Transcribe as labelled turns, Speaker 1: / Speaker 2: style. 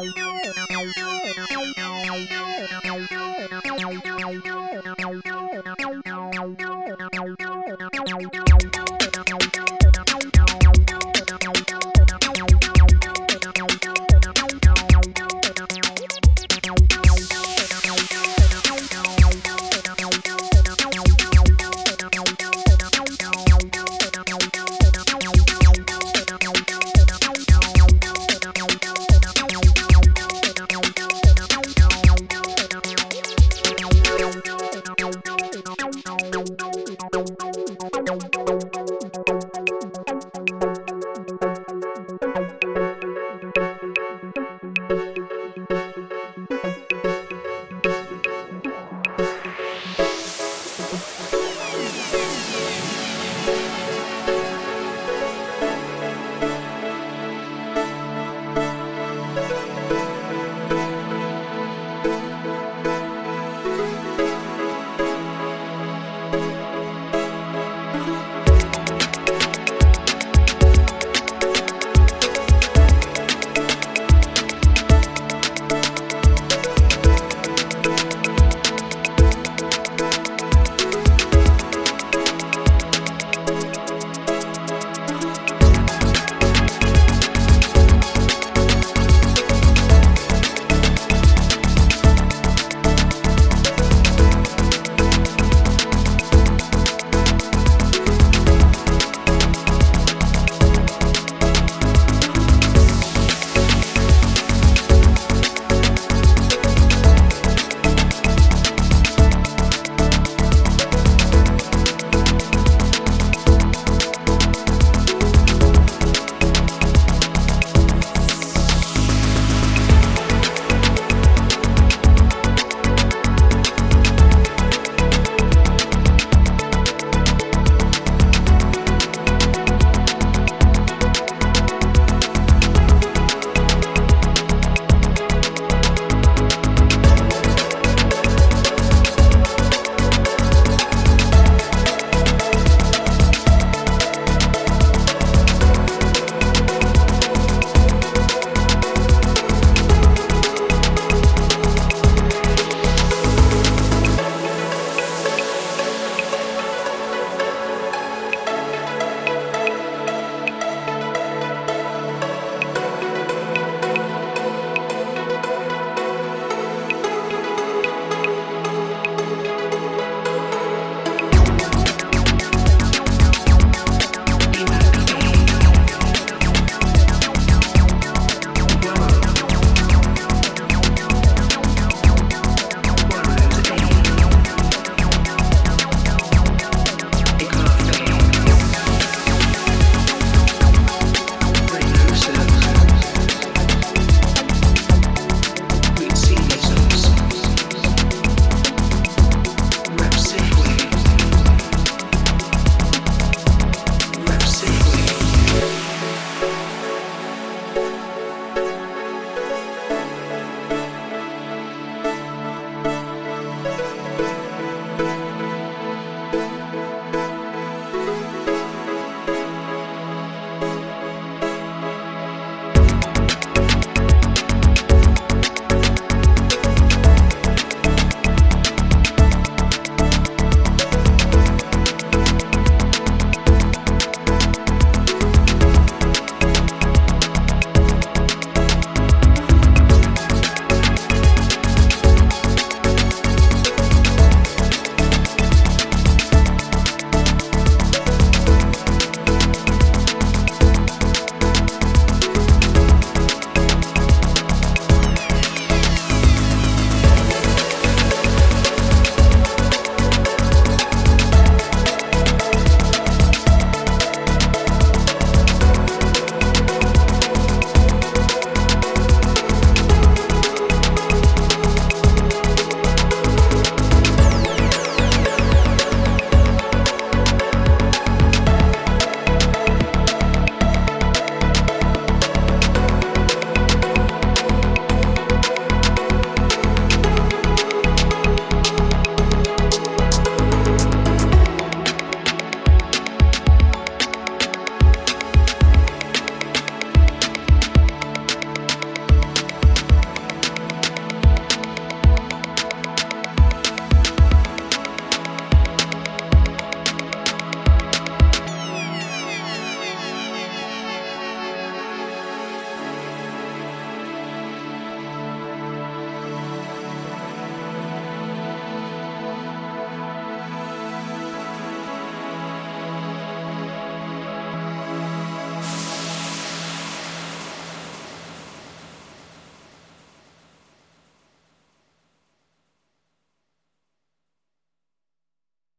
Speaker 1: Música